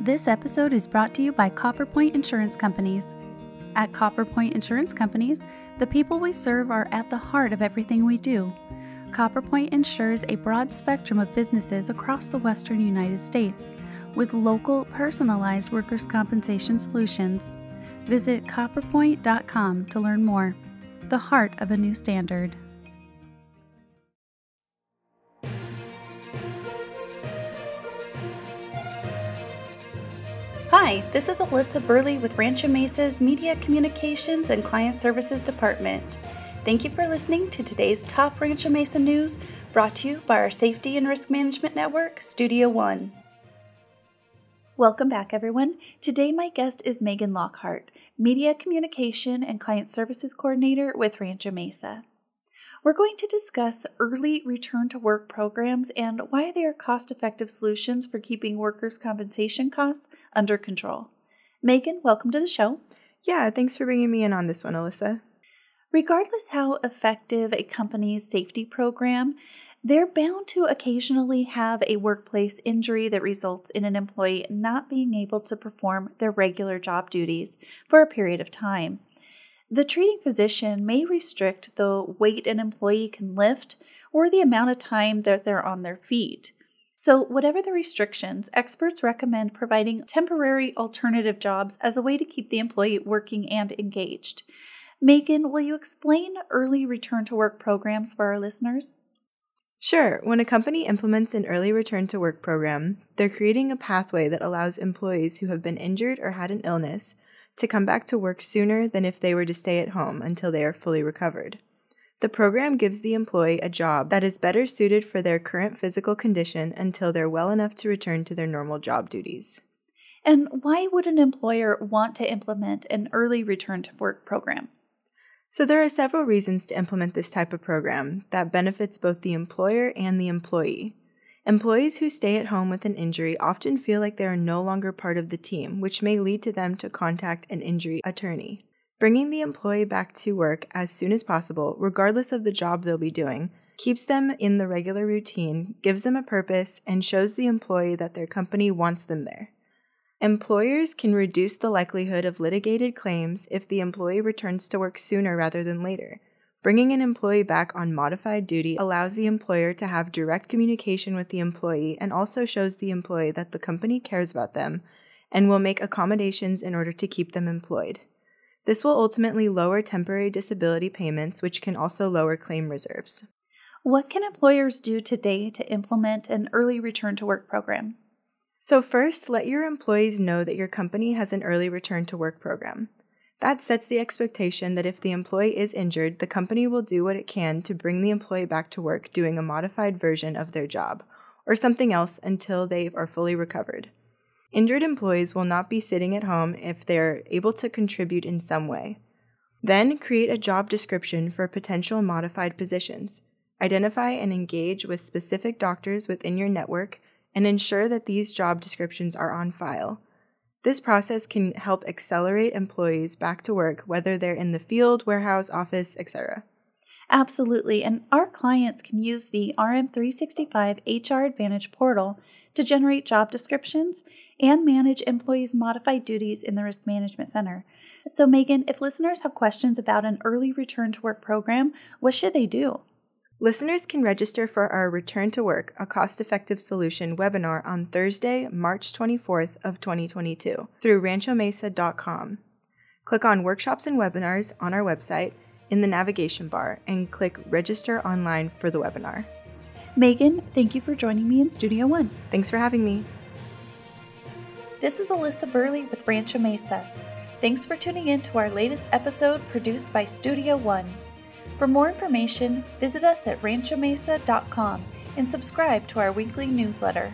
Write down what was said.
This episode is brought to you by Copperpoint Insurance Companies. At Copperpoint Insurance Companies, the people we serve are at the heart of everything we do. Copperpoint insures a broad spectrum of businesses across the western United States with local, personalized workers' compensation solutions. Visit copperpoint.com to learn more. The heart of a new standard. Hi, this is Alyssa Burley with Rancho Mesa's Media Communications and Client Services Department. Thank you for listening to today's top Rancho Mesa news brought to you by our Safety and Risk Management Network, Studio One. Welcome back, everyone. Today, my guest is Megan Lockhart, Media Communication and Client Services Coordinator with Rancho Mesa. We're going to discuss early return to work programs and why they are cost effective solutions for keeping workers' compensation costs under control. Megan, welcome to the show. Yeah, thanks for bringing me in on this one, Alyssa. Regardless how effective a company's safety program, they're bound to occasionally have a workplace injury that results in an employee not being able to perform their regular job duties for a period of time. The treating physician may restrict the weight an employee can lift or the amount of time that they're on their feet. So, whatever the restrictions, experts recommend providing temporary alternative jobs as a way to keep the employee working and engaged. Megan, will you explain early return to work programs for our listeners? Sure. When a company implements an early return to work program, they're creating a pathway that allows employees who have been injured or had an illness to come back to work sooner than if they were to stay at home until they are fully recovered. The program gives the employee a job that is better suited for their current physical condition until they're well enough to return to their normal job duties. And why would an employer want to implement an early return to work program? So, there are several reasons to implement this type of program that benefits both the employer and the employee. Employees who stay at home with an injury often feel like they are no longer part of the team, which may lead to them to contact an injury attorney. Bringing the employee back to work as soon as possible, regardless of the job they'll be doing, keeps them in the regular routine, gives them a purpose, and shows the employee that their company wants them there. Employers can reduce the likelihood of litigated claims if the employee returns to work sooner rather than later. Bringing an employee back on modified duty allows the employer to have direct communication with the employee and also shows the employee that the company cares about them and will make accommodations in order to keep them employed. This will ultimately lower temporary disability payments, which can also lower claim reserves. What can employers do today to implement an early return to work program? So, first, let your employees know that your company has an early return to work program. That sets the expectation that if the employee is injured, the company will do what it can to bring the employee back to work doing a modified version of their job, or something else until they are fully recovered. Injured employees will not be sitting at home if they are able to contribute in some way. Then create a job description for potential modified positions. Identify and engage with specific doctors within your network and ensure that these job descriptions are on file. This process can help accelerate employees back to work, whether they're in the field, warehouse, office, etc. Absolutely. And our clients can use the RM365 HR Advantage portal to generate job descriptions and manage employees' modified duties in the Risk Management Center. So, Megan, if listeners have questions about an early return to work program, what should they do? Listeners can register for our Return to Work, a cost-effective solution webinar on Thursday, March 24th of 2022 through ranchomesa.com. Click on Workshops and Webinars on our website in the navigation bar and click Register online for the webinar. Megan, thank you for joining me in Studio One. Thanks for having me. This is Alyssa Burley with Rancho Mesa. Thanks for tuning in to our latest episode produced by Studio One. For more information, visit us at ranchomesa.com and subscribe to our weekly newsletter.